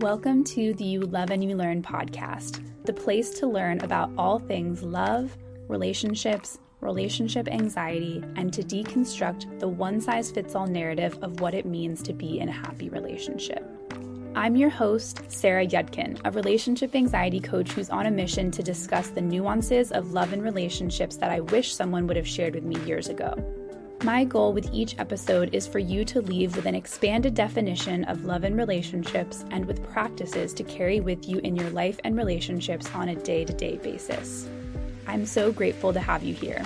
Welcome to the You Love and You Learn podcast, the place to learn about all things love, relationships, relationship anxiety, and to deconstruct the one size fits all narrative of what it means to be in a happy relationship. I'm your host, Sarah Yudkin, a relationship anxiety coach who's on a mission to discuss the nuances of love and relationships that I wish someone would have shared with me years ago. My goal with each episode is for you to leave with an expanded definition of love and relationships and with practices to carry with you in your life and relationships on a day to day basis. I'm so grateful to have you here.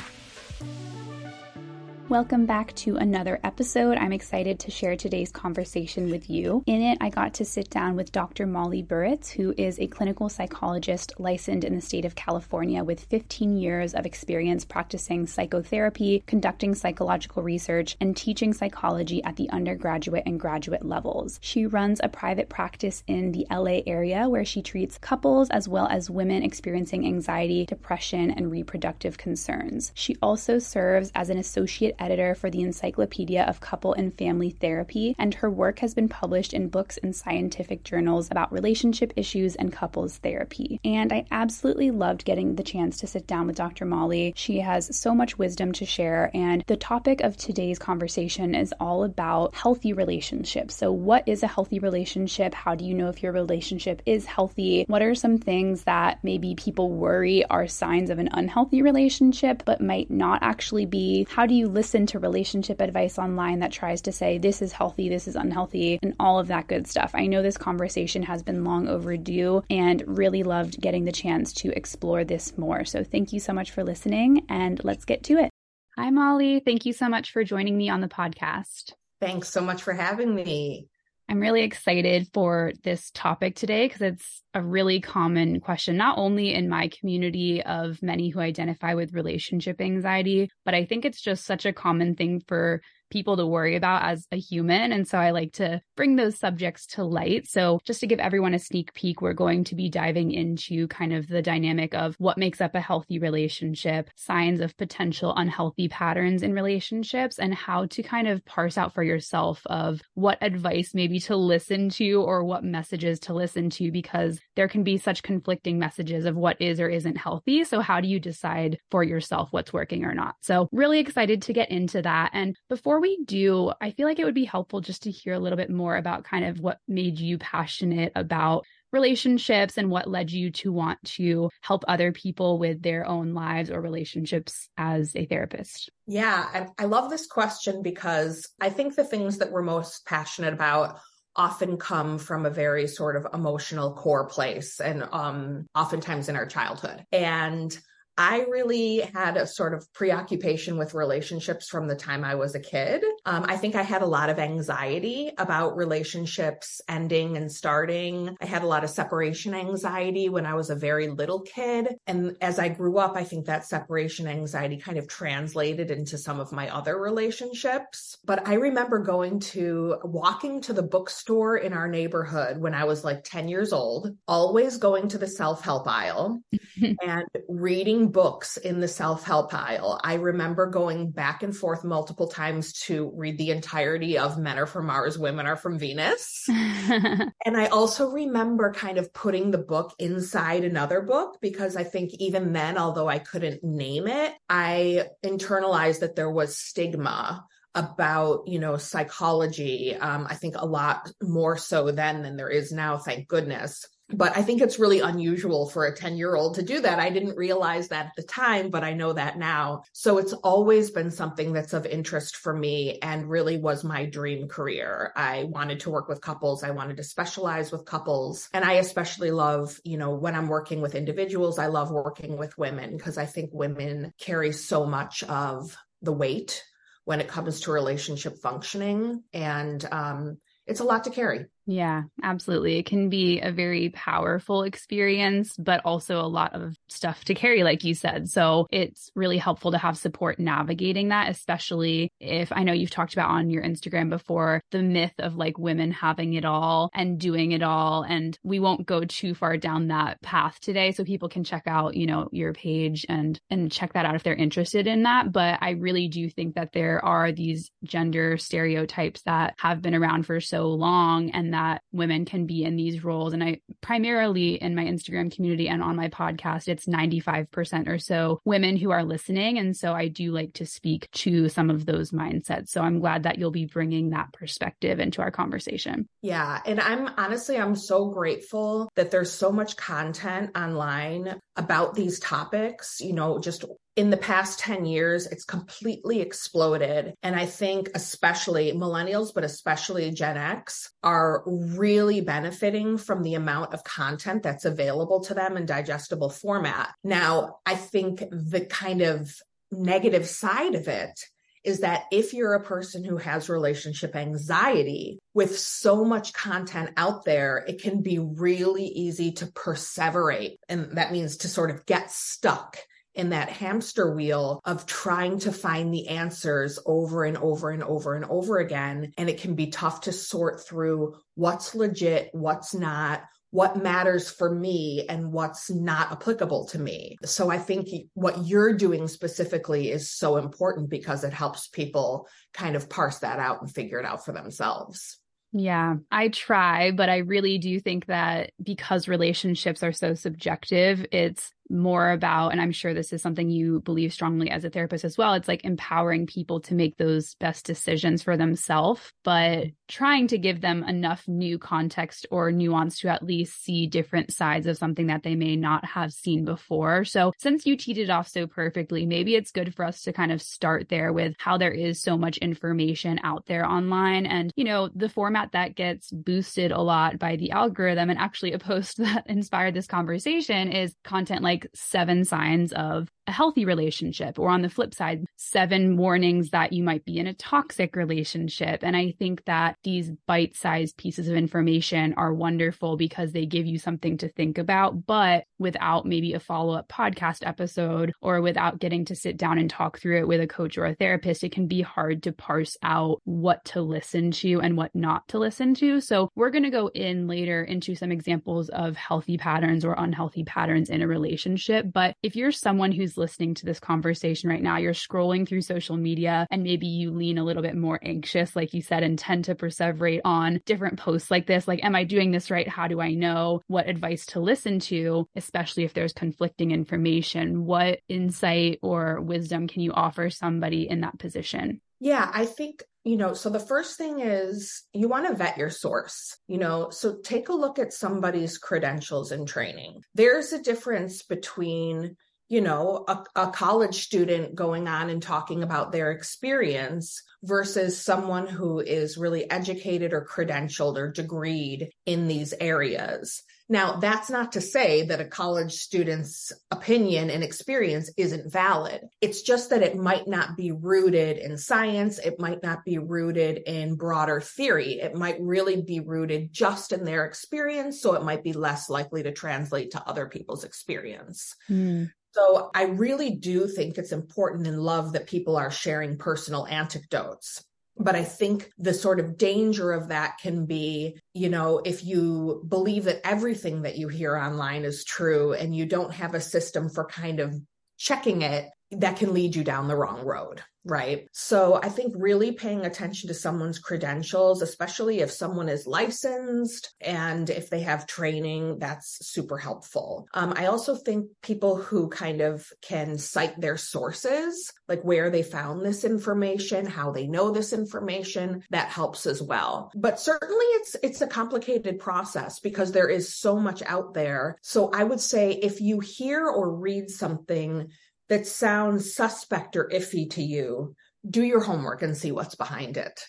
Welcome back to another episode. I'm excited to share today's conversation with you. In it, I got to sit down with Dr. Molly Burrets, who is a clinical psychologist licensed in the state of California with 15 years of experience practicing psychotherapy, conducting psychological research, and teaching psychology at the undergraduate and graduate levels. She runs a private practice in the LA area where she treats couples as well as women experiencing anxiety, depression, and reproductive concerns. She also serves as an associate editor for the Encyclopedia of Couple and Family Therapy, and her work has been published in books and scientific journals about relationship issues and couples therapy. And I absolutely loved getting the chance to sit down with Dr. Molly. She has so much wisdom to share, and the topic of today's conversation is all about healthy relationships. So, what is a healthy relationship? How do you know if your relationship is healthy? What are some things that maybe people worry are signs of an unhealthy relationship, but might not actually be? How do you listen? Listen to relationship advice online that tries to say this is healthy, this is unhealthy, and all of that good stuff. I know this conversation has been long overdue and really loved getting the chance to explore this more. So thank you so much for listening, and let's get to it. Hi, Molly. Thank you so much for joining me on the podcast. Thanks so much for having me. I'm really excited for this topic today because it's a really common question, not only in my community of many who identify with relationship anxiety, but I think it's just such a common thing for people to worry about as a human. And so I like to bring those subjects to light. So just to give everyone a sneak peek, we're going to be diving into kind of the dynamic of what makes up a healthy relationship, signs of potential unhealthy patterns in relationships, and how to kind of parse out for yourself of what advice maybe to listen to or what messages to listen to, because there can be such conflicting messages of what is or isn't healthy. So how do you decide for yourself what's working or not? So really excited to get into that. And before we do, I feel like it would be helpful just to hear a little bit more about kind of what made you passionate about relationships and what led you to want to help other people with their own lives or relationships as a therapist? Yeah, I, I love this question because I think the things that we're most passionate about often come from a very sort of emotional core place and um oftentimes in our childhood. And I really had a sort of preoccupation with relationships from the time I was a kid. Um, I think I had a lot of anxiety about relationships ending and starting. I had a lot of separation anxiety when I was a very little kid. And as I grew up, I think that separation anxiety kind of translated into some of my other relationships. But I remember going to walking to the bookstore in our neighborhood when I was like 10 years old, always going to the self help aisle and reading books in the self help aisle. I remember going back and forth multiple times to read the entirety of Men Are From Mars, Women Are From Venus. and I also remember kind of putting the book inside another book because I think even then, although I couldn't name it, I internalized that there was stigma about you know psychology um, i think a lot more so then than there is now thank goodness but I think it's really unusual for a 10 year old to do that. I didn't realize that at the time, but I know that now. So it's always been something that's of interest for me and really was my dream career. I wanted to work with couples. I wanted to specialize with couples. And I especially love, you know, when I'm working with individuals, I love working with women because I think women carry so much of the weight when it comes to relationship functioning. And um, it's a lot to carry. Yeah, absolutely. It can be a very powerful experience, but also a lot of stuff to carry, like you said. So it's really helpful to have support navigating that, especially if I know you've talked about on your Instagram before the myth of like women having it all and doing it all. And we won't go too far down that path today. So people can check out, you know, your page and, and check that out if they're interested in that. But I really do think that there are these gender stereotypes that have been around for so long and that women can be in these roles. And I primarily in my Instagram community and on my podcast, it's 95% or so women who are listening. And so I do like to speak to some of those mindsets. So I'm glad that you'll be bringing that perspective into our conversation. Yeah. And I'm honestly, I'm so grateful that there's so much content online about these topics, you know, just in the past 10 years, it's completely exploded. And I think, especially millennials, but especially Gen X, are really benefiting from the amount of content that's available to them in digestible format. Now, I think the kind of negative side of it is that if you're a person who has relationship anxiety with so much content out there, it can be really easy to perseverate. And that means to sort of get stuck in that hamster wheel of trying to find the answers over and over and over and over again. And it can be tough to sort through what's legit, what's not, what matters for me and what's not applicable to me. So I think what you're doing specifically is so important because it helps people kind of parse that out and figure it out for themselves. Yeah, I try, but I really do think that because relationships are so subjective, it's more about, and I'm sure this is something you believe strongly as a therapist as well. It's like empowering people to make those best decisions for themselves, but mm-hmm. trying to give them enough new context or nuance to at least see different sides of something that they may not have seen before. So, since you teed it off so perfectly, maybe it's good for us to kind of start there with how there is so much information out there online. And, you know, the format that gets boosted a lot by the algorithm, and actually a post that inspired this conversation is content like like seven signs of a healthy relationship, or on the flip side, seven warnings that you might be in a toxic relationship. And I think that these bite sized pieces of information are wonderful because they give you something to think about, but without maybe a follow up podcast episode or without getting to sit down and talk through it with a coach or a therapist, it can be hard to parse out what to listen to and what not to listen to. So we're going to go in later into some examples of healthy patterns or unhealthy patterns in a relationship. But if you're someone who's listening to this conversation right now, you're scrolling through social media and maybe you lean a little bit more anxious, like you said, and tend to perseverate on different posts like this. Like, am I doing this right? How do I know what advice to listen to, especially if there's conflicting information? What insight or wisdom can you offer somebody in that position? Yeah, I think you know, so the first thing is you want to vet your source, you know, so take a look at somebody's credentials and training. There's a difference between you know, a, a, college student going on and talking about their experience versus someone who is really educated or credentialed or degreed in these areas. Now, that's not to say that a college student's opinion and experience isn't valid. It's just that it might not be rooted in science. It might not be rooted in broader theory. It might really be rooted just in their experience. So it might be less likely to translate to other people's experience. Mm. So I really do think it's important and love that people are sharing personal anecdotes. But I think the sort of danger of that can be, you know, if you believe that everything that you hear online is true and you don't have a system for kind of checking it, that can lead you down the wrong road. Right. So I think really paying attention to someone's credentials, especially if someone is licensed and if they have training, that's super helpful. Um, I also think people who kind of can cite their sources, like where they found this information, how they know this information, that helps as well. But certainly it's, it's a complicated process because there is so much out there. So I would say if you hear or read something that sounds suspect or iffy to you, do your homework and see what's behind it.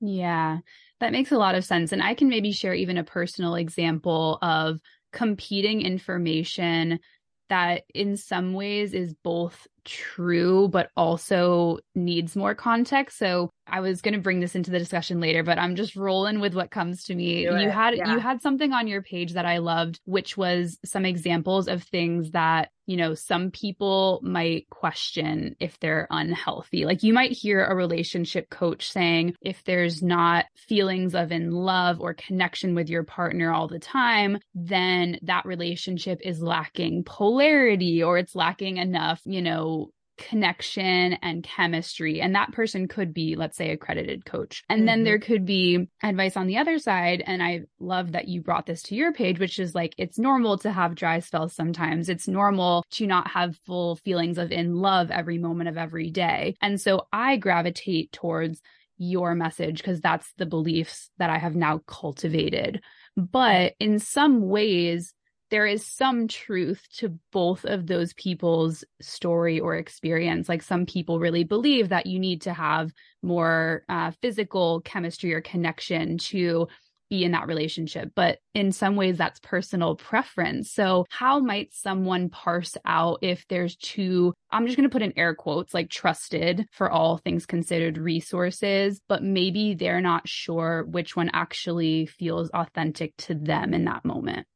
Yeah, that makes a lot of sense. And I can maybe share even a personal example of competing information that in some ways is both true but also needs more context. So i was going to bring this into the discussion later but i'm just rolling with what comes to me. You had yeah. you had something on your page that i loved which was some examples of things that you know some people might question if they're unhealthy. Like you might hear a relationship coach saying if there's not feelings of in love or connection with your partner all the time then that relationship is lacking polarity or it's lacking enough you know connection and chemistry. And that person could be, let's say, accredited coach. And mm-hmm. then there could be advice on the other side. And I love that you brought this to your page, which is like, it's normal to have dry spells sometimes. It's normal to not have full feelings of in love every moment of every day. And so I gravitate towards your message because that's the beliefs that I have now cultivated. But in some ways, there is some truth to both of those people's story or experience. Like some people really believe that you need to have more uh, physical chemistry or connection to be in that relationship. But in some ways, that's personal preference. So, how might someone parse out if there's two, I'm just going to put in air quotes, like trusted for all things considered resources, but maybe they're not sure which one actually feels authentic to them in that moment?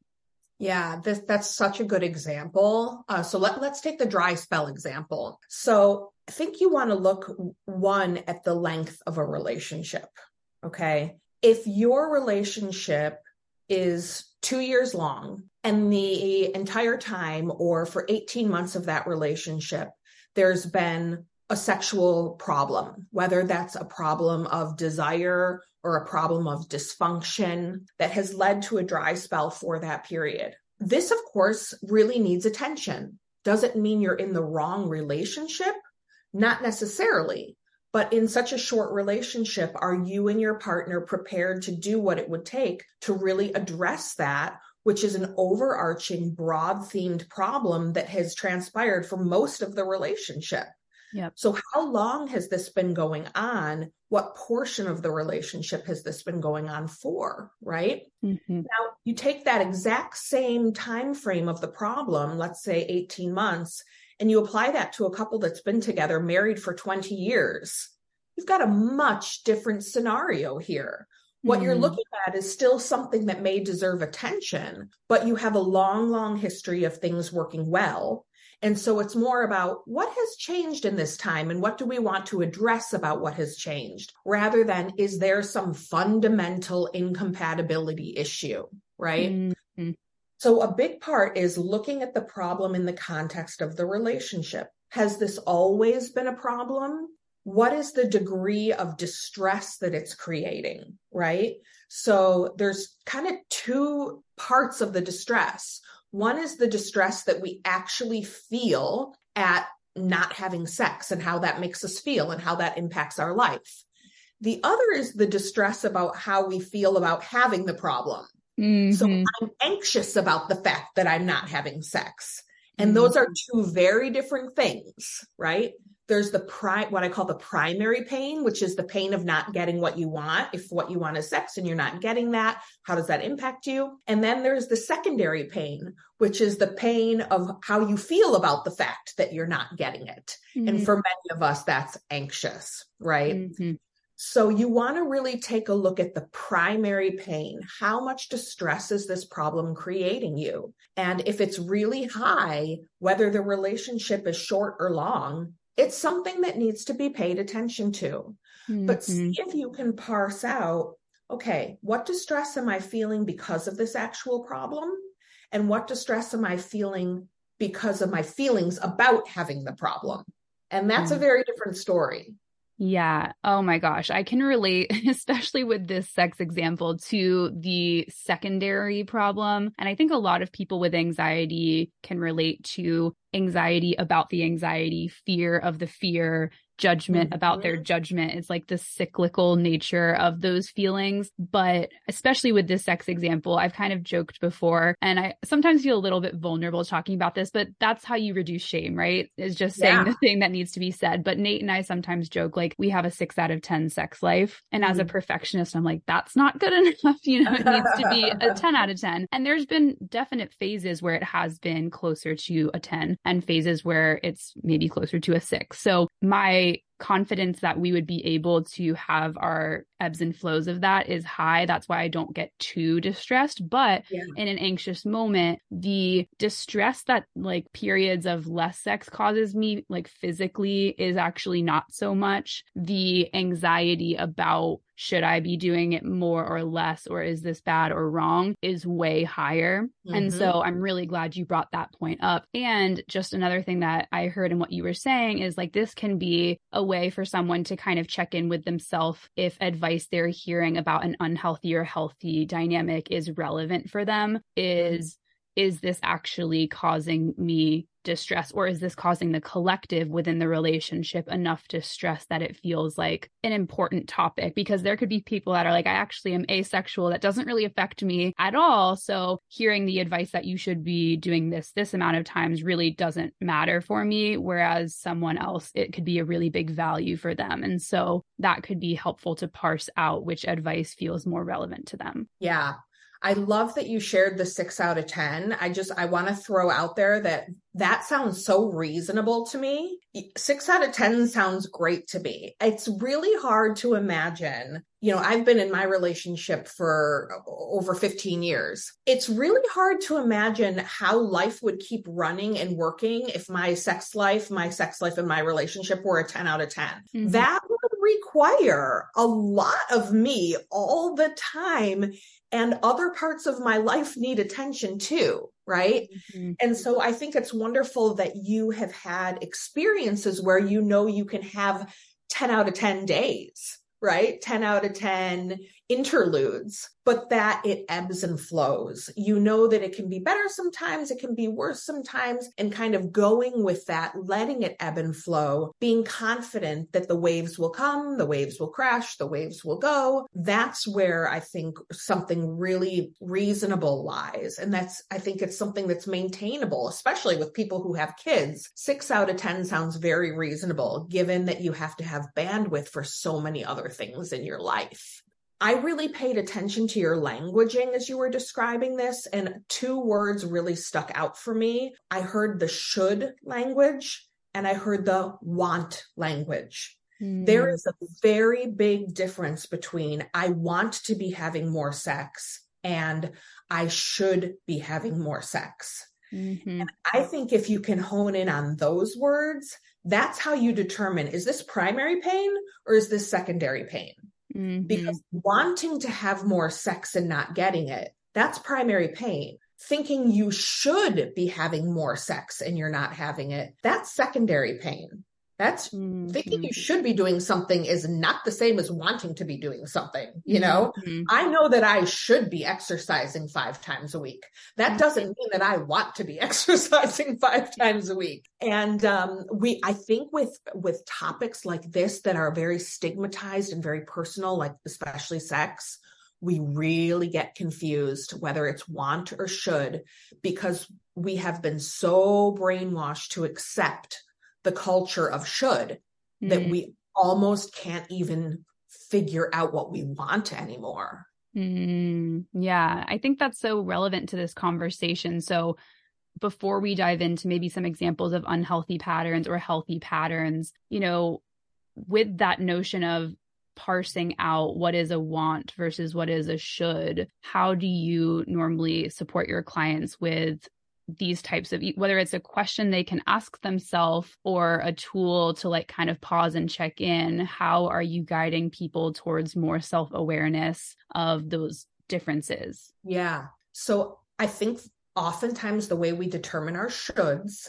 Yeah, this, that's such a good example. Uh, so let, let's take the dry spell example. So I think you want to look one at the length of a relationship. Okay. If your relationship is two years long and the entire time or for 18 months of that relationship, there's been a sexual problem, whether that's a problem of desire or a problem of dysfunction that has led to a dry spell for that period. This, of course, really needs attention. Does it mean you're in the wrong relationship? Not necessarily. But in such a short relationship, are you and your partner prepared to do what it would take to really address that, which is an overarching, broad themed problem that has transpired for most of the relationship? Yep. So, how long has this been going on? What portion of the relationship has this been going on for? Right mm-hmm. now, you take that exact same time frame of the problem, let's say 18 months, and you apply that to a couple that's been together, married for 20 years. You've got a much different scenario here. What mm-hmm. you're looking at is still something that may deserve attention, but you have a long, long history of things working well and so it's more about what has changed in this time and what do we want to address about what has changed rather than is there some fundamental incompatibility issue, right? Mm-hmm. So a big part is looking at the problem in the context of the relationship. Has this always been a problem? What is the degree of distress that it's creating, right? So there's kind of two parts of the distress. One is the distress that we actually feel at not having sex and how that makes us feel and how that impacts our life. The other is the distress about how we feel about having the problem. Mm-hmm. So I'm anxious about the fact that I'm not having sex. And mm-hmm. those are two very different things, right? There's the pri- what I call the primary pain, which is the pain of not getting what you want. If what you want is sex and you're not getting that, how does that impact you? And then there's the secondary pain, which is the pain of how you feel about the fact that you're not getting it. Mm-hmm. And for many of us, that's anxious, right? Mm-hmm. So you want to really take a look at the primary pain. How much distress is this problem creating you? And if it's really high, whether the relationship is short or long, it's something that needs to be paid attention to. Mm-hmm. But see if you can parse out okay, what distress am I feeling because of this actual problem? And what distress am I feeling because of my feelings about having the problem? And that's mm-hmm. a very different story. Yeah. Oh my gosh. I can relate, especially with this sex example, to the secondary problem. And I think a lot of people with anxiety can relate to anxiety about the anxiety, fear of the fear, judgment mm-hmm. about their judgment. It's like the cyclical nature of those feelings. But especially with this sex example, I've kind of joked before, and I sometimes feel a little bit vulnerable talking about this, but that's how you reduce shame, right? Is just saying yeah. the thing that needs to be said. But Nate and I sometimes joke like we have a six out of 10 sex life. And mm-hmm. as a mm-hmm. perfectionist, I'm like, that's not good enough. You know, it needs to be a 10 out of 10. And there's been definite phases where it has been closer to a 10 and phases where it's maybe closer to a six. So my confidence that we would be able to have our ebbs and flows of that is high. That's why I don't get too distressed. But yeah. in an anxious moment, the distress that like periods of less sex causes me, like physically, is actually not so much. The anxiety about should I be doing it more or less, or is this bad or wrong, is way higher. Mm-hmm. And so mm-hmm. I'm really glad you brought that point up. And just another thing that I heard in what you were saying is like this can be a way for someone to kind of check in with themselves if advice they're hearing about an unhealthy or healthy dynamic is relevant for them. Is is this actually causing me distress or is this causing the collective within the relationship enough distress that it feels like an important topic? Because there could be people that are like I actually am asexual. That doesn't really affect me at all. So hearing the advice that you should be doing this this amount of times really doesn't matter for me whereas someone else it could be a really big value for them. And so that could be helpful to parse out which advice feels more relevant to them. Yeah I love that you shared the six out of 10. I just, I want to throw out there that that sounds so reasonable to me. Six out of 10 sounds great to me. It's really hard to imagine. You know, I've been in my relationship for over 15 years. It's really hard to imagine how life would keep running and working if my sex life, my sex life and my relationship were a 10 out of 10. Mm-hmm. That would require a lot of me all the time and other parts of my life need attention too right mm-hmm. and so i think it's wonderful that you have had experiences where you know you can have 10 out of 10 days right 10 out of 10 interludes, but that it ebbs and flows. You know that it can be better sometimes, it can be worse sometimes, and kind of going with that, letting it ebb and flow, being confident that the waves will come, the waves will crash, the waves will go. That's where I think something really reasonable lies. And that's, I think it's something that's maintainable, especially with people who have kids. Six out of 10 sounds very reasonable, given that you have to have bandwidth for so many other things in your life. I really paid attention to your languaging as you were describing this, and two words really stuck out for me. I heard the should language and I heard the want language. Mm. There is a very big difference between I want to be having more sex and I should be having more sex. Mm-hmm. And I think if you can hone in on those words, that's how you determine is this primary pain or is this secondary pain? Mm-hmm. Because wanting to have more sex and not getting it, that's primary pain. Thinking you should be having more sex and you're not having it, that's secondary pain. That's mm-hmm. thinking you should be doing something is not the same as wanting to be doing something. You know, mm-hmm. I know that I should be exercising five times a week. That mm-hmm. doesn't mean that I want to be exercising five times a week. And um, we, I think with with topics like this that are very stigmatized and very personal, like especially sex, we really get confused whether it's want or should because we have been so brainwashed to accept the culture of should mm. that we almost can't even figure out what we want anymore. Mm, yeah, I think that's so relevant to this conversation. So, before we dive into maybe some examples of unhealthy patterns or healthy patterns, you know, with that notion of parsing out what is a want versus what is a should, how do you normally support your clients with these types of whether it's a question they can ask themselves or a tool to like kind of pause and check in how are you guiding people towards more self-awareness of those differences yeah so i think oftentimes the way we determine our shoulds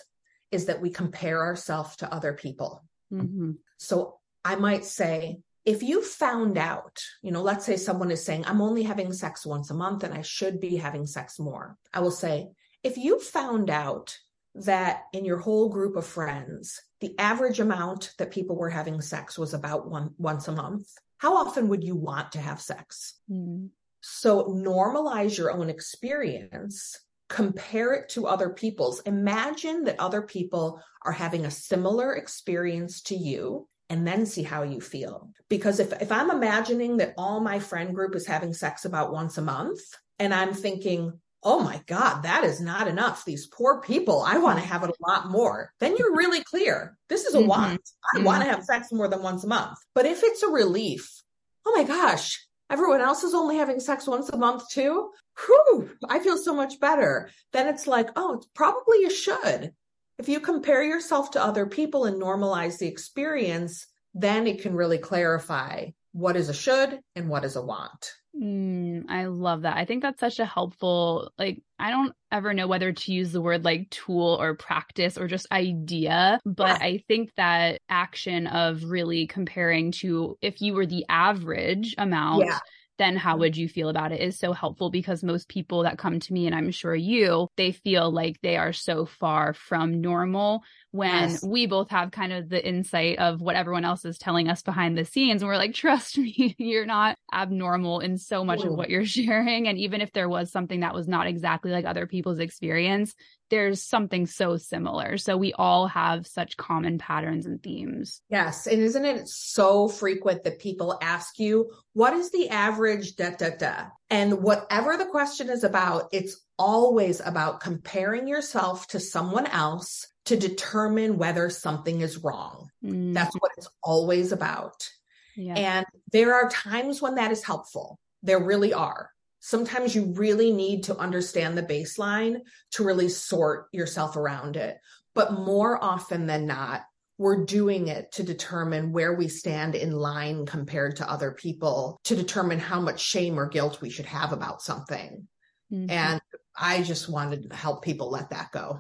is that we compare ourselves to other people mm-hmm. so i might say if you found out, you know, let's say someone is saying, I'm only having sex once a month and I should be having sex more. I will say, if you found out that in your whole group of friends, the average amount that people were having sex was about one once a month, how often would you want to have sex? Mm. So normalize your own experience, compare it to other people's. Imagine that other people are having a similar experience to you and then see how you feel. Because if, if I'm imagining that all my friend group is having sex about once a month, and I'm thinking, oh my God, that is not enough. These poor people, I want to have it a lot more. Then you're really clear. This is a mm-hmm. want. I mm-hmm. want to have sex more than once a month. But if it's a relief, oh my gosh, everyone else is only having sex once a month too. Whew, I feel so much better. Then it's like, oh, it's probably you should. If you compare yourself to other people and normalize the experience, then it can really clarify what is a should and what is a want. Mm, I love that. I think that's such a helpful, like, I don't ever know whether to use the word like tool or practice or just idea, but yeah. I think that action of really comparing to if you were the average amount. Yeah then how would you feel about it is so helpful because most people that come to me and I'm sure you they feel like they are so far from normal when yes. we both have kind of the insight of what everyone else is telling us behind the scenes. And we're like, trust me, you're not abnormal in so much Ooh. of what you're sharing. And even if there was something that was not exactly like other people's experience, there's something so similar. So we all have such common patterns and themes. Yes. And isn't it so frequent that people ask you, what is the average da da da? And whatever the question is about, it's always about comparing yourself to someone else to determine whether something is wrong. Mm-hmm. That's what it's always about. Yeah. And there are times when that is helpful. There really are. Sometimes you really need to understand the baseline to really sort yourself around it. But more often than not, we're doing it to determine where we stand in line compared to other people, to determine how much shame or guilt we should have about something. Mm-hmm. And I just wanted to help people let that go.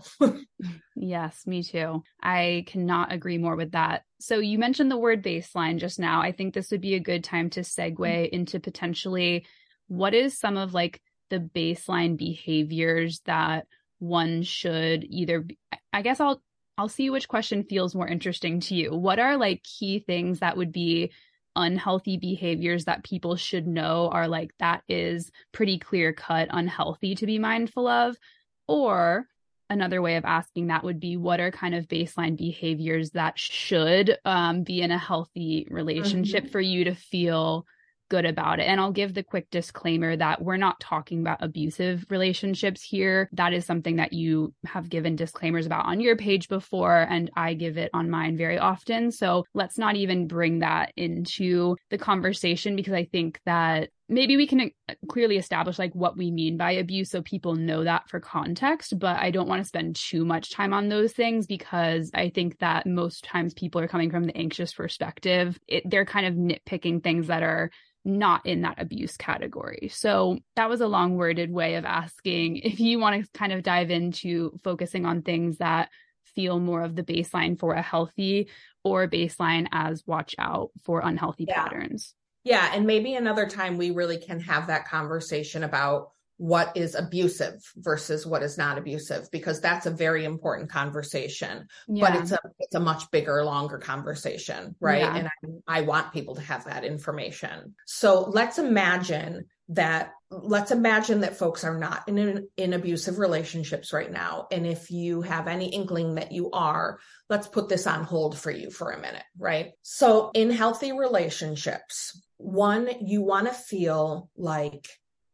yes, me too. I cannot agree more with that. So you mentioned the word baseline just now. I think this would be a good time to segue mm-hmm. into potentially what is some of like the baseline behaviors that one should either be, I guess I'll I'll see which question feels more interesting to you. What are like key things that would be unhealthy behaviors that people should know are like that is pretty clear cut unhealthy to be mindful of or another way of asking that would be what are kind of baseline behaviors that should um, be in a healthy relationship mm-hmm. for you to feel good about it. And I'll give the quick disclaimer that we're not talking about abusive relationships here. That is something that you have given disclaimers about on your page before, and I give it on mine very often. So let's not even bring that into the conversation because I think that maybe we can uh, clearly establish like what we mean by abuse so people know that for context but i don't want to spend too much time on those things because i think that most times people are coming from the anxious perspective it, they're kind of nitpicking things that are not in that abuse category. So that was a long worded way of asking if you want to kind of dive into focusing on things that feel more of the baseline for a healthy or baseline as watch out for unhealthy yeah. patterns. Yeah. And maybe another time we really can have that conversation about what is abusive versus what is not abusive because that's a very important conversation yeah. but it's a it's a much bigger longer conversation right yeah. and I, I want people to have that information so let's imagine that let's imagine that folks are not in in abusive relationships right now and if you have any inkling that you are let's put this on hold for you for a minute right so in healthy relationships one you want to feel like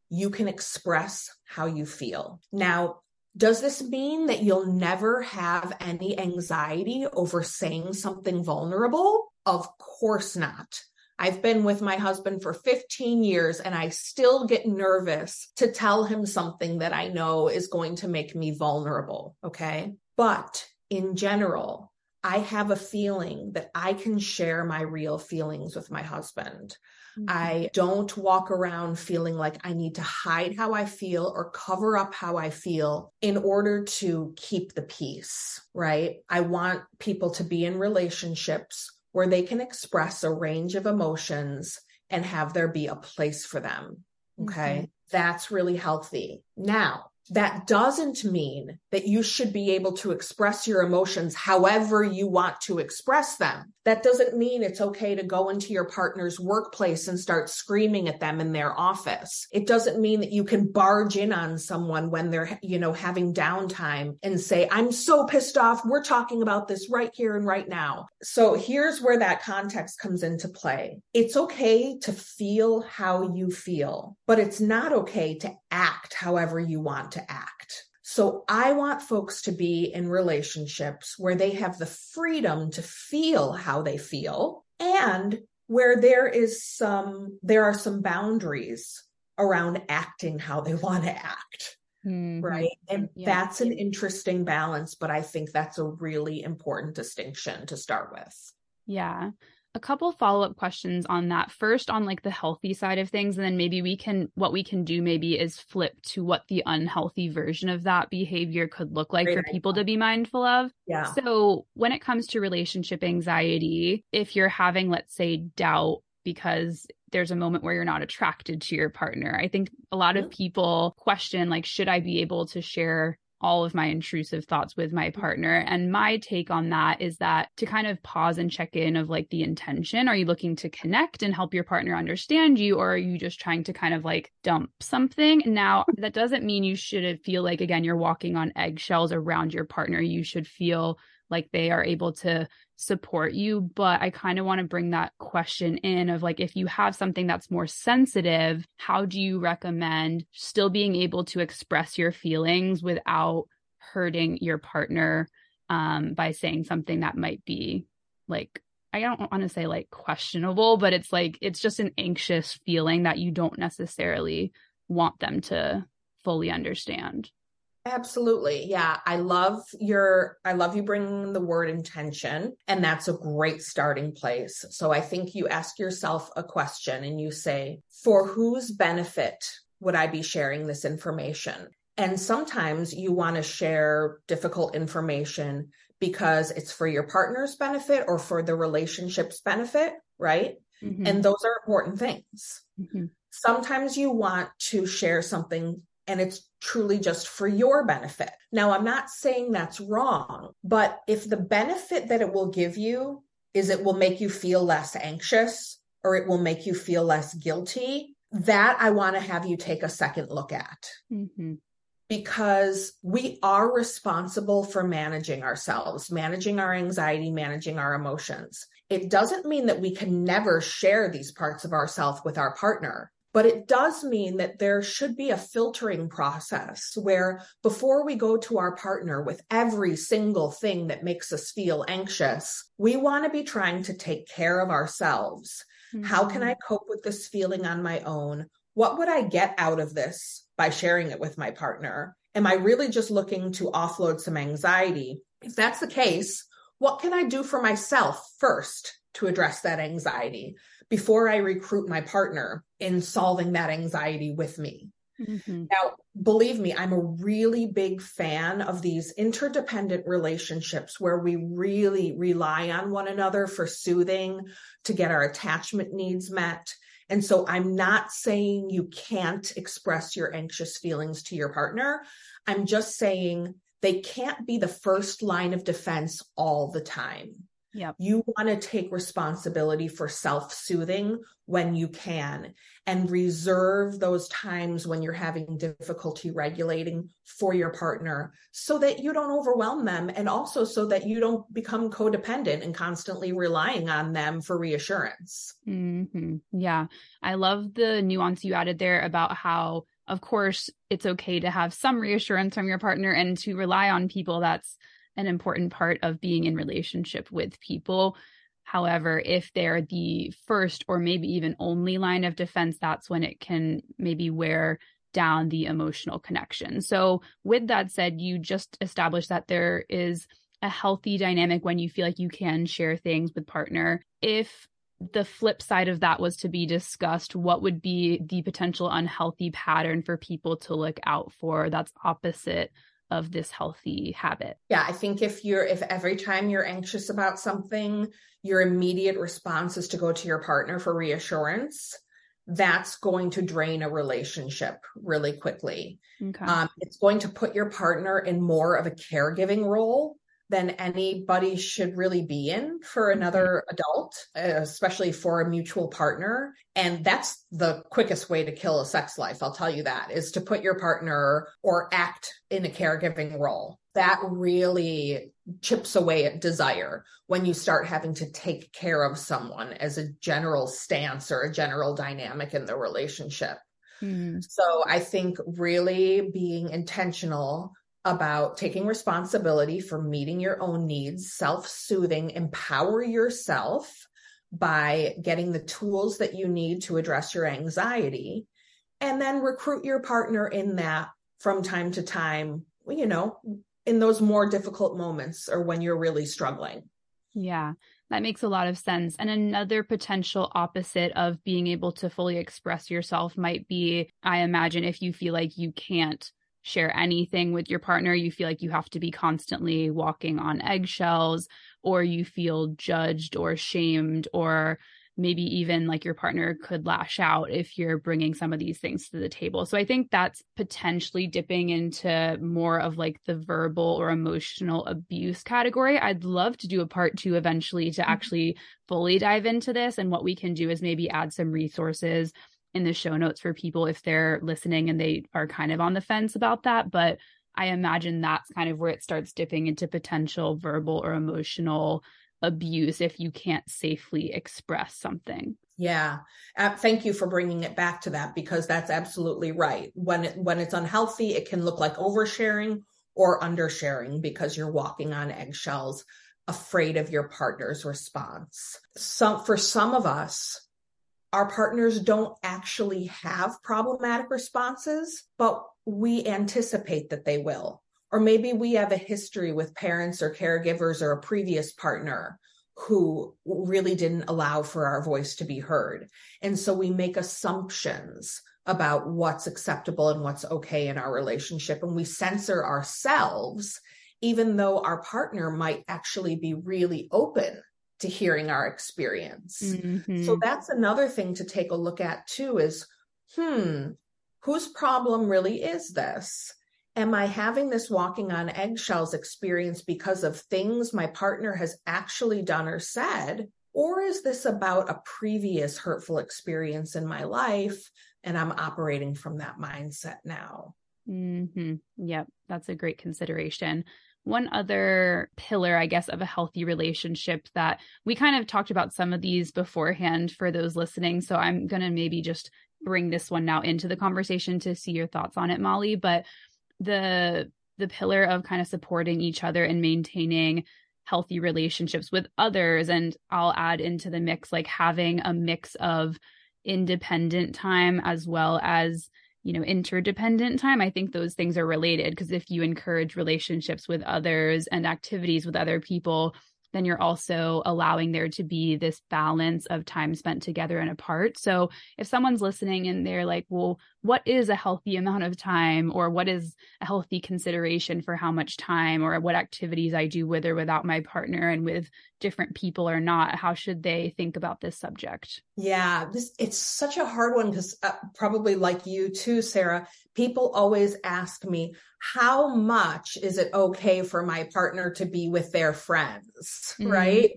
you can express how you feel. Now, does this mean that you'll never have any anxiety over saying something vulnerable? Of course not. I've been with my husband for 15 years and I still get nervous to tell him something that I know is going to make me vulnerable. Okay. But in general, I have a feeling that I can share my real feelings with my husband. Mm-hmm. I don't walk around feeling like I need to hide how I feel or cover up how I feel in order to keep the peace, right? I want people to be in relationships where they can express a range of emotions and have there be a place for them. Okay. Mm-hmm. That's really healthy. Now, that doesn't mean that you should be able to express your emotions however you want to express them. That doesn't mean it's okay to go into your partner's workplace and start screaming at them in their office. It doesn't mean that you can barge in on someone when they're, you know, having downtime and say, I'm so pissed off. We're talking about this right here and right now. So here's where that context comes into play. It's okay to feel how you feel, but it's not okay to act however you want to act. So I want folks to be in relationships where they have the freedom to feel how they feel and where there is some, there are some boundaries around acting how they want to act. Mm-hmm. Right. And yeah. that's an interesting balance, but I think that's a really important distinction to start with. Yeah. A couple follow-up questions on that first on like the healthy side of things and then maybe we can what we can do maybe is flip to what the unhealthy version of that behavior could look like Great for idea. people to be mindful of yeah so when it comes to relationship anxiety if you're having let's say doubt because there's a moment where you're not attracted to your partner. I think a lot of people question, like, should I be able to share all of my intrusive thoughts with my partner. And my take on that is that to kind of pause and check in of like the intention. Are you looking to connect and help your partner understand you, or are you just trying to kind of like dump something? Now, that doesn't mean you should feel like, again, you're walking on eggshells around your partner. You should feel like they are able to support you but i kind of want to bring that question in of like if you have something that's more sensitive how do you recommend still being able to express your feelings without hurting your partner um, by saying something that might be like I don't want to say like questionable, but it's like it's just an anxious feeling that you don't necessarily want them to fully understand. Absolutely. Yeah. I love your, I love you bringing the word intention, and that's a great starting place. So I think you ask yourself a question and you say, for whose benefit would I be sharing this information? And sometimes you want to share difficult information because it's for your partner's benefit or for the relationship's benefit, right? Mm-hmm. And those are important things. Mm-hmm. Sometimes you want to share something and it's truly just for your benefit. Now, I'm not saying that's wrong, but if the benefit that it will give you is it will make you feel less anxious or it will make you feel less guilty, that I want to have you take a second look at. Mm-hmm. Because we are responsible for managing ourselves, managing our anxiety, managing our emotions. It doesn't mean that we can never share these parts of ourselves with our partner. But it does mean that there should be a filtering process where before we go to our partner with every single thing that makes us feel anxious, we want to be trying to take care of ourselves. Mm-hmm. How can I mm-hmm. cope with this feeling on my own? What would I get out of this by sharing it with my partner? Am I really just looking to offload some anxiety? If that's the case, what can I do for myself first to address that anxiety? Before I recruit my partner in solving that anxiety with me. Mm-hmm. Now, believe me, I'm a really big fan of these interdependent relationships where we really rely on one another for soothing to get our attachment needs met. And so I'm not saying you can't express your anxious feelings to your partner. I'm just saying they can't be the first line of defense all the time. Yep. You want to take responsibility for self soothing when you can and reserve those times when you're having difficulty regulating for your partner so that you don't overwhelm them and also so that you don't become codependent and constantly relying on them for reassurance. Mm-hmm. Yeah. I love the nuance you added there about how, of course, it's okay to have some reassurance from your partner and to rely on people that's an important part of being in relationship with people. However, if they're the first or maybe even only line of defense, that's when it can maybe wear down the emotional connection. So, with that said, you just established that there is a healthy dynamic when you feel like you can share things with partner. If the flip side of that was to be discussed, what would be the potential unhealthy pattern for people to look out for that's opposite of this healthy habit. Yeah, I think if you're if every time you're anxious about something, your immediate response is to go to your partner for reassurance, that's going to drain a relationship really quickly. Okay. Um, it's going to put your partner in more of a caregiving role than anybody should really be in for mm-hmm. another adult, especially for a mutual partner. And that's the quickest way to kill a sex life. I'll tell you that is to put your partner or act in a caregiving role. That really chips away at desire when you start having to take care of someone as a general stance or a general dynamic in the relationship. Mm. So I think really being intentional about taking responsibility for meeting your own needs, self soothing, empower yourself by getting the tools that you need to address your anxiety, and then recruit your partner in that from time to time, you know, in those more difficult moments or when you're really struggling. Yeah. That makes a lot of sense. And another potential opposite of being able to fully express yourself might be, I imagine, if you feel like you can't share anything with your partner, you feel like you have to be constantly walking on eggshells, or you feel judged or shamed, or maybe even like your partner could lash out if you're bringing some of these things to the table. So I think that's potentially dipping into more of like the verbal or emotional abuse category. I'd love to do a part two eventually to mm-hmm. actually fully dive into this. And what we can do is maybe add some resources in the show notes for people if they're listening and they are kind of on the fence about that. But I imagine that's kind of where it starts dipping into potential verbal or emotional abuse if you can't safely express something. Yeah. Uh, thank you for bringing it back to that because that's absolutely right. When it, when it's unhealthy, it can look like oversharing or undersharing because you're walking on eggshells, afraid of your partner's response. Some for some of us, our partners don't actually have problematic responses, but we anticipate that they will. Or maybe we have a history with parents or caregivers or a previous partner who really didn't allow for our voice to be heard. And so we make assumptions about what's acceptable and what's okay in our relationship. And we censor ourselves, even though our partner might actually be really open to hearing our experience. Mm-hmm. So that's another thing to take a look at too is, hmm, whose problem really is this? am I having this walking on eggshells experience because of things my partner has actually done or said? Or is this about a previous hurtful experience in my life and I'm operating from that mindset now? Mm-hmm. Yep, that's a great consideration. One other pillar, I guess, of a healthy relationship that we kind of talked about some of these beforehand for those listening. So I'm going to maybe just bring this one now into the conversation to see your thoughts on it, Molly. But the the pillar of kind of supporting each other and maintaining healthy relationships with others and I'll add into the mix like having a mix of independent time as well as you know interdependent time i think those things are related because if you encourage relationships with others and activities with other people then you're also allowing there to be this balance of time spent together and apart. So if someone's listening and they're like, well, what is a healthy amount of time or what is a healthy consideration for how much time or what activities I do with or without my partner and with different people or not? How should they think about this subject? Yeah, this it's such a hard one because uh, probably like you too, Sarah, people always ask me, how much is it okay for my partner to be with their friends? Mm-hmm. Right.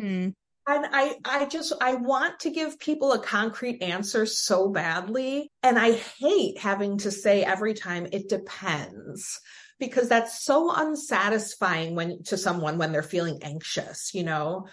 And I, I just, I want to give people a concrete answer so badly. And I hate having to say every time it depends because that's so unsatisfying when to someone when they're feeling anxious, you know?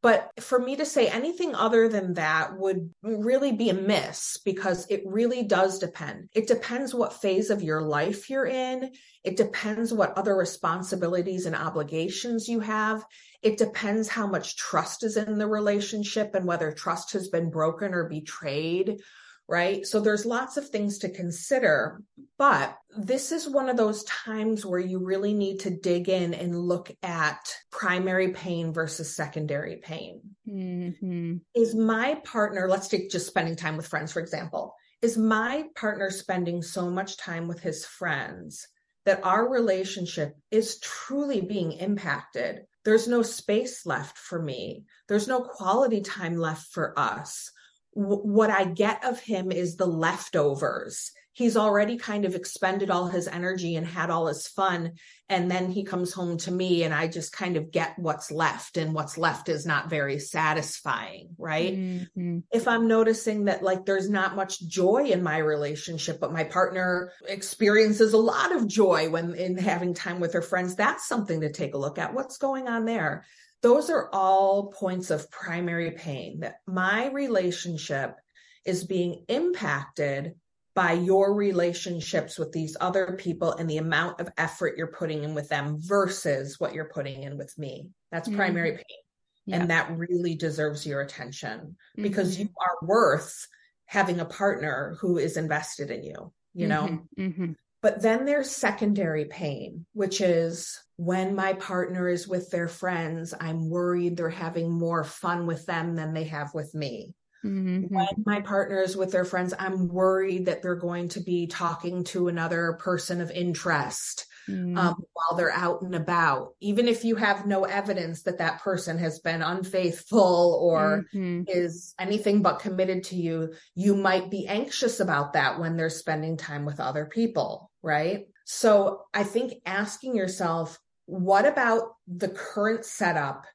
But for me to say anything other than that would really be a miss because it really does depend. It depends what phase of your life you're in. It depends what other responsibilities and obligations you have. It depends how much trust is in the relationship and whether trust has been broken or betrayed right? So there's lots of things to consider, but this is one of those times where you really need to dig in and look at primary pain versus secondary pain. Mm-hmm. Is my partner, let's take just spending time with friends, for example, is my partner spending so much time with his friends that our relationship is truly being impacted? There's no space left for me. There's no quality time left for us what I get of him is the leftovers. He's already kind of expended all his energy and had all his fun. And then he comes home to me and I just kind of get what's left. And what's left is not very satisfying, right? Mm-hmm. If I'm noticing that like there's not much joy in my relationship, but my partner experiences a lot of joy when in having time with her friends, that's something to take a look at. What's going on there? Those are all points of primary pain that my relationship is being impacted by your relationships with these other people and the amount of effort you're putting in with them versus what you're putting in with me. That's mm-hmm. primary pain. And that really deserves your attention mm-hmm. because you are worth having a partner who is invested in you, you know? Mm-hmm. mm-hmm. But then there's secondary pain, which is when my partner is with their friends, I'm worried they're having more fun with them than they have with me. Mm-hmm. When my partner is with their friends, I'm worried that they're going to be talking to another person of interest mm. um, while they're out and about, even if you have no evidence that that person has been unfaithful or mm-hmm. is anything but committed to you, you might be anxious about that when they're spending time with other people, right? So I think asking yourself, what about the current setup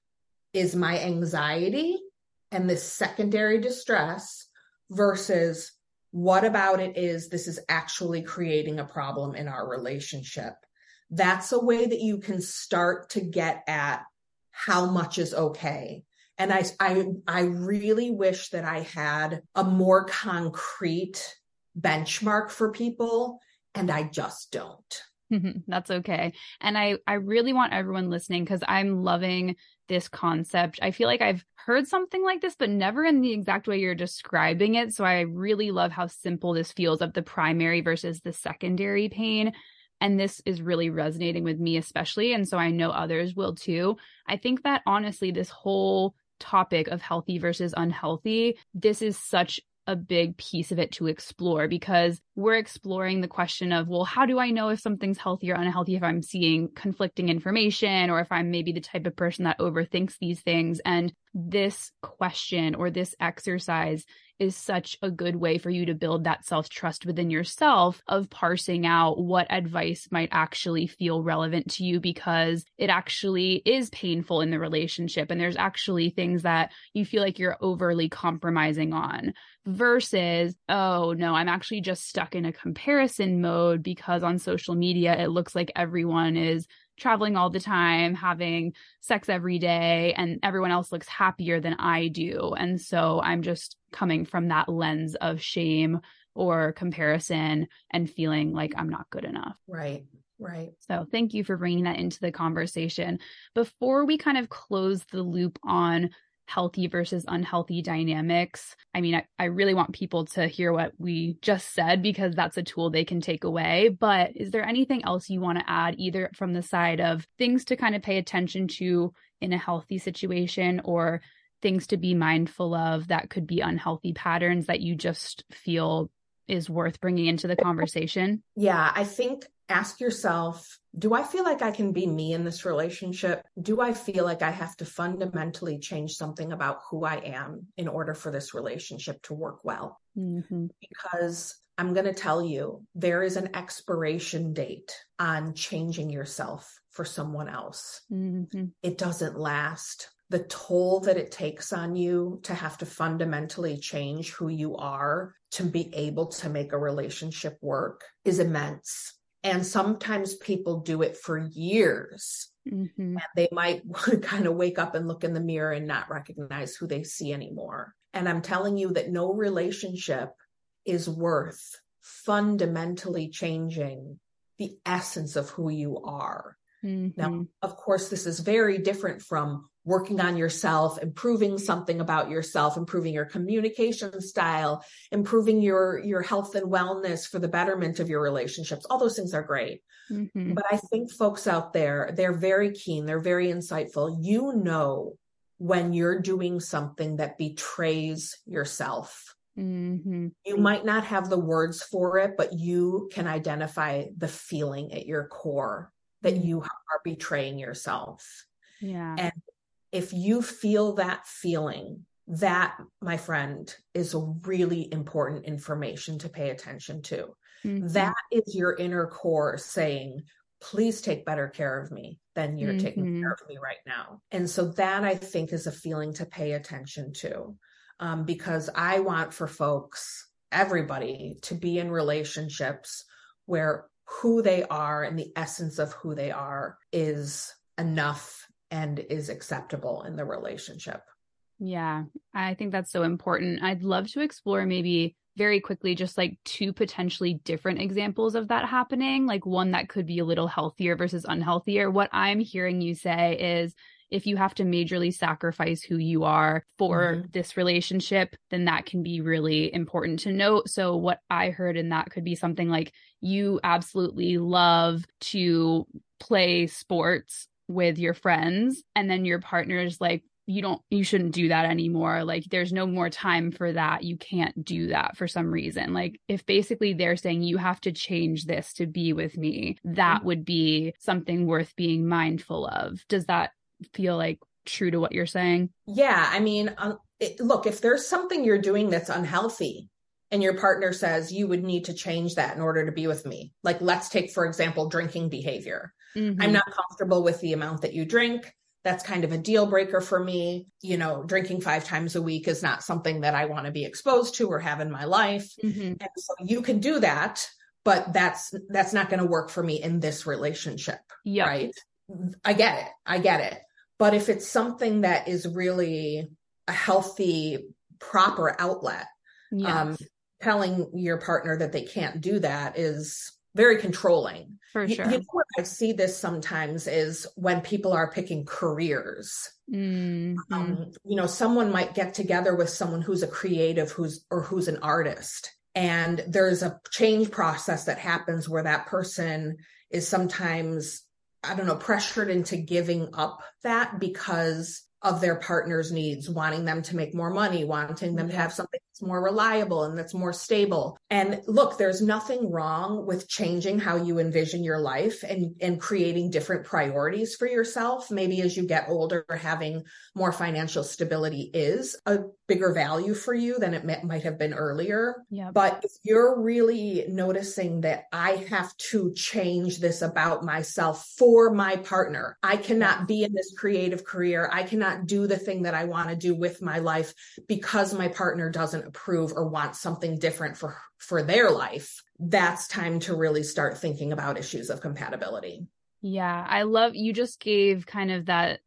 is my anxiety and this secondary distress versus what about it is this is actually creating a problem in our relationship that's a way that you can start to get at how much is okay. And I, I, I really wish that I had a more concrete benchmark for people, and I just don't. That's okay. And I, I really want everyone listening because I'm loving this concept. I feel like I've heard something like this, but never in the exact way you're describing it. So I really love how simple this feels of the primary versus the secondary pain and this is really resonating with me, especially. And so I know others will too. I think that honestly, this whole topic of healthy versus unhealthy, this is such a big piece of it to explore because we're exploring the question of, well, how do I know if something's healthy or unhealthy if I'm seeing conflicting information or if I'm maybe the type of person that overthinks these things? And this question or this exercise is such a good way for you to build that self trust within yourself of parsing out what advice might actually feel relevant to you because it actually is painful in the relationship. And there's actually things that you feel like you're overly compromising on versus, oh no, I'm actually just stuck in a comparison mode because on social media, it looks like everyone is traveling all the time, having sex every day, and everyone else looks happier than I do. And so I'm just coming from that lens of shame or comparison and feeling like I'm not good enough. Right. Right. So thank you for bringing that into the conversation. Before we kind of close the loop on healthy versus unhealthy dynamics. I mean, I, I really want people to hear what we just said because that's a tool they can take away. But is there anything else you want to add, either from the side of things to kind of pay attention to in a healthy situation or things to be mindful of that could be unhealthy patterns that you just feel is worth bringing into the conversation? Yeah, I think ask yourself do I feel like I can be me in this relationship? Do I feel like I have to fundamentally change something about who I am in order for this relationship to work well? Mm-hmm. Because I'm going to tell you, there is an expiration date on changing yourself for someone else. Mm-hmm. It doesn't last. The toll that it takes on you to have to fundamentally change who you are to be able to make a relationship work is immense. And sometimes people do it for years. Mm-hmm. And they might kind of wake up and look in the mirror and not recognize who they see anymore. And I'm telling you that no relationship is worth fundamentally changing the essence of who you are. Mm-hmm. Now, of course, this is very different from working on yourself, improving something about yourself, improving your communication style, improving your, your health and wellness for the betterment of your relationships. All those things are great. Mm-hmm. But I think folks out there, they're very keen. They're very insightful. You know, when you're doing something that betrays yourself. Mm-hmm. You might not have the words for it, but you can identify the feeling at your core that mm-hmm. you are betraying yourself. Yeah. And if you feel that feeling, that, my friend, is a really important information to pay attention to. Mm-hmm. That is your inner core saying, please take better care of me than you're mm-hmm. taking care of me right now. And so that I think is a feeling to pay attention to. Um, because I want for folks, everybody to be in relationships where who they are and the essence of who they are is enough and is acceptable in the relationship. Yeah, I think that's so important. I'd love to explore maybe very quickly just like two potentially different examples of that happening, like one that could be a little healthier versus unhealthier. What I'm hearing you say is if you have to majorly sacrifice who you are for mm-hmm. this relationship, then that can be really important to note. So, what I heard in that could be something like you absolutely love to play sports with your friends, and then your partner's like, you don't you shouldn't do that anymore. Like there's no more time for that. You can't do that for some reason. Like if basically they're saying you have to change this to be with me that mm-hmm. would be something worth being mindful of. Does that feel like true to what you're saying? Yeah i mean um, it, look if there's something you're doing that's unhealthy and your partner says you would need to change that in order to be with me like let's take for example drinking behavior mm-hmm. i'm not comfortable with the amount that you drink that's kind of a deal breaker for me. You know, drinking five times a week is not something that I want to be exposed to or have in my life. Mm-hmm. And so you can do that, but that's that's not going to work for me in this relationship. Yep. Right. I get it. I get it. But if it's something that is really a healthy, proper outlet, yes. um, telling your partner that they can't do that is very controlling. For sure. You, you know what I see this sometimes is when people are picking careers. Mm-hmm. Um, you know, someone might get together with someone who's a creative, who's or who's an artist, and there's a change process that happens where that person is sometimes I don't know pressured into giving up that because of their partner's needs, wanting them to make more money, wanting them to have something more reliable and that's more stable. And look, there's nothing wrong with changing how you envision your life and, and creating different priorities for yourself. Maybe as you get older, having more financial stability is a bigger value for you than it might have been earlier. Yeah. But if you're really noticing that I have to change this about myself for my partner, I cannot be in this creative career. I cannot do the thing that I want to do with my life because my partner doesn't approve or want something different for for their life, that's time to really start thinking about issues of compatibility. Yeah, I love you just gave kind of that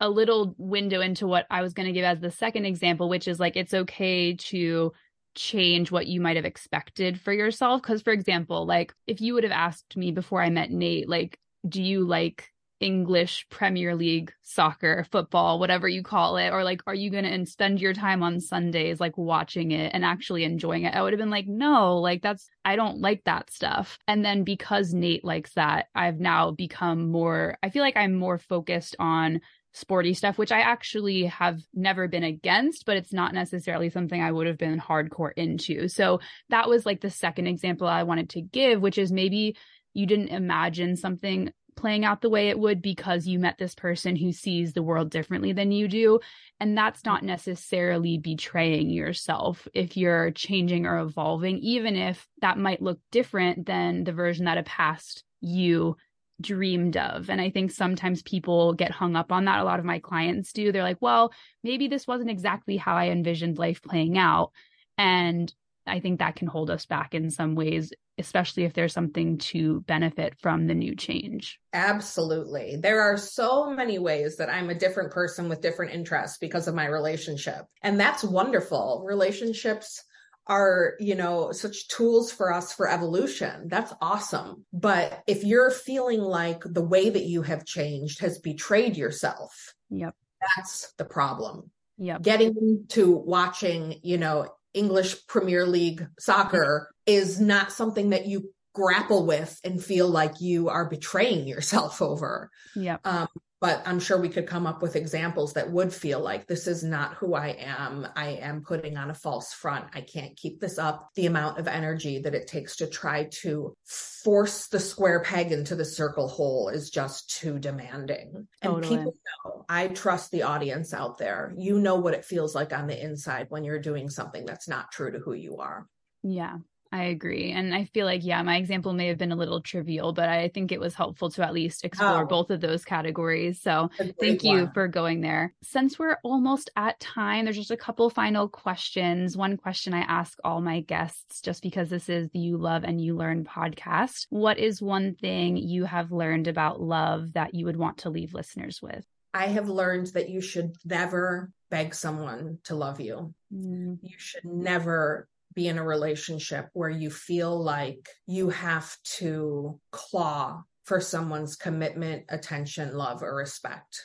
a little window into what I was going to give as the second example, which is like it's okay to change what you might have expected for yourself. Because, for example, like if you would have asked me before I met Nate, like, do you like English Premier League soccer, football, whatever you call it? Or like, are you going to spend your time on Sundays like watching it and actually enjoying it? I would have been like, no, like that's, I don't like that stuff. And then because Nate likes that, I've now become more, I feel like I'm more focused on sporty stuff, which I actually have never been against, but it's not necessarily something I would have been hardcore into. So that was like the second example I wanted to give, which is maybe you didn't imagine something playing out the way it would because you met this person who sees the world differently than you do. And that's not necessarily betraying yourself if you're changing or evolving, even if that might look different than the version that a past you dreamed of. And I think sometimes people get hung up on that. A lot of my clients do. They're like, well, maybe this wasn't exactly how I envisioned life playing out. And I think that can hold us back in some ways, especially if there's something to benefit from the new change. Absolutely. There are so many ways that I'm a different person with different interests because of my relationship. And that's wonderful. Relationships are, you know, such tools for us for evolution. That's awesome. But if you're feeling like the way that you have changed has betrayed yourself, yep. that's the problem. Yeah. Getting to watching, you know, English Premier League soccer is not something that you grapple with and feel like you are betraying yourself over. Yeah. Um, but I'm sure we could come up with examples that would feel like this is not who I am. I am putting on a false front. I can't keep this up. The amount of energy that it takes to try to force the square peg into the circle hole is just too demanding. And totally. people know, I trust the audience out there. You know what it feels like on the inside when you're doing something that's not true to who you are. Yeah. I agree. And I feel like, yeah, my example may have been a little trivial, but I think it was helpful to at least explore oh, both of those categories. So thank you one. for going there. Since we're almost at time, there's just a couple final questions. One question I ask all my guests, just because this is the You Love and You Learn podcast. What is one thing you have learned about love that you would want to leave listeners with? I have learned that you should never beg someone to love you. Mm. You should never be in a relationship where you feel like you have to claw for someone's commitment, attention, love, or respect.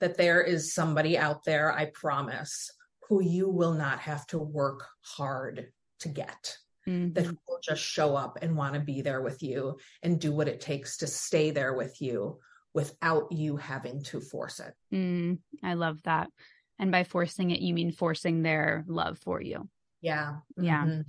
that there is somebody out there, I promise, who you will not have to work hard to get. Mm-hmm. That will just show up and want to be there with you and do what it takes to stay there with you without you having to force it. Mm, I love that. And by forcing it, you mean forcing their love for you. Yeah. Yeah. Mm-hmm.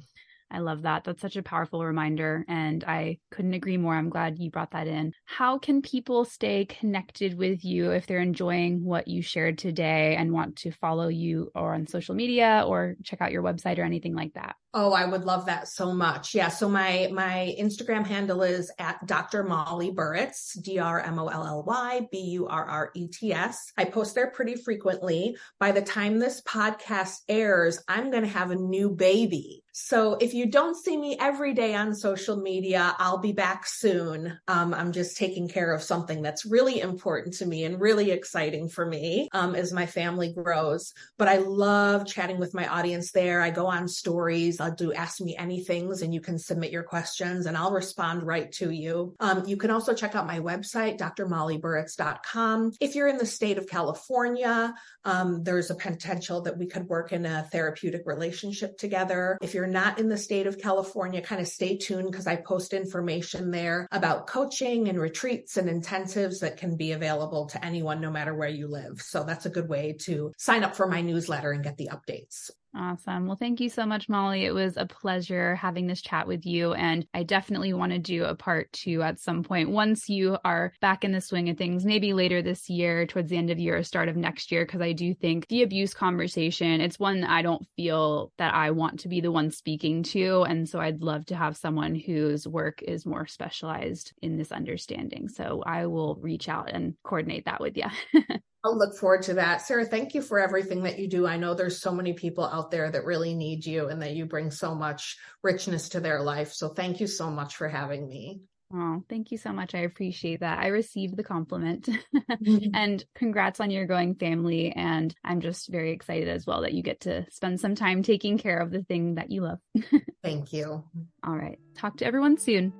I love that. That's such a powerful reminder. And I couldn't agree more. I'm glad you brought that in. How can people stay connected with you if they're enjoying what you shared today and want to follow you or on social media or check out your website or anything like that? Oh, I would love that so much. Yeah. So my my Instagram handle is at Dr. Molly Burrets, D R M O L L Y B U R R E T S. I post there pretty frequently. By the time this podcast airs, I'm going to have a new baby. So if you don't see me every day on social media, I'll be back soon. Um, I'm just taking care of something that's really important to me and really exciting for me um, as my family grows. But I love chatting with my audience there. I go on stories. I'll do ask me anythings and you can submit your questions and I'll respond right to you. Um, you can also check out my website, drmollyburrets.com. If you're in the state of California, um, there's a potential that we could work in a therapeutic relationship together. If you're not in the state of California, kind of stay tuned because I post information there about coaching and retreats and intensives that can be available to anyone no matter where you live. So that's a good way to sign up for my newsletter and get the updates. Awesome. Well, thank you so much, Molly. It was a pleasure having this chat with you. And I definitely want to do a part two at some point once you are back in the swing of things, maybe later this year, towards the end of year or start of next year. Cause I do think the abuse conversation, it's one I don't feel that I want to be the one speaking to. And so I'd love to have someone whose work is more specialized in this understanding. So I will reach out and coordinate that with you. I'll look forward to that. Sarah, thank you for everything that you do. I know there's so many people out there that really need you and that you bring so much richness to their life. So thank you so much for having me. Oh, thank you so much. I appreciate that. I received the compliment mm-hmm. and congrats on your growing family. And I'm just very excited as well that you get to spend some time taking care of the thing that you love. thank you. All right. Talk to everyone soon.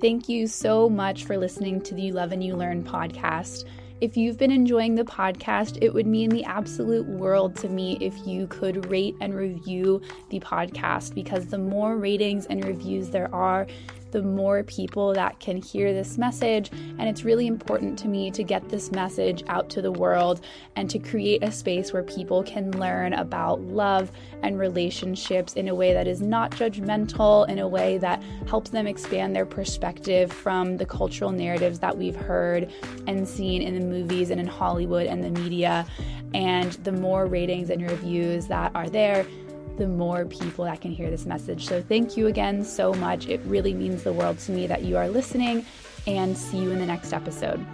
Thank you so much for listening to the You Love and You Learn podcast. If you've been enjoying the podcast, it would mean the absolute world to me if you could rate and review the podcast because the more ratings and reviews there are, the more people that can hear this message. And it's really important to me to get this message out to the world and to create a space where people can learn about love and relationships in a way that is not judgmental, in a way that helps them expand their perspective from the cultural narratives that we've heard and seen in the movies and in Hollywood and the media. And the more ratings and reviews that are there, the more people that can hear this message. So, thank you again so much. It really means the world to me that you are listening, and see you in the next episode.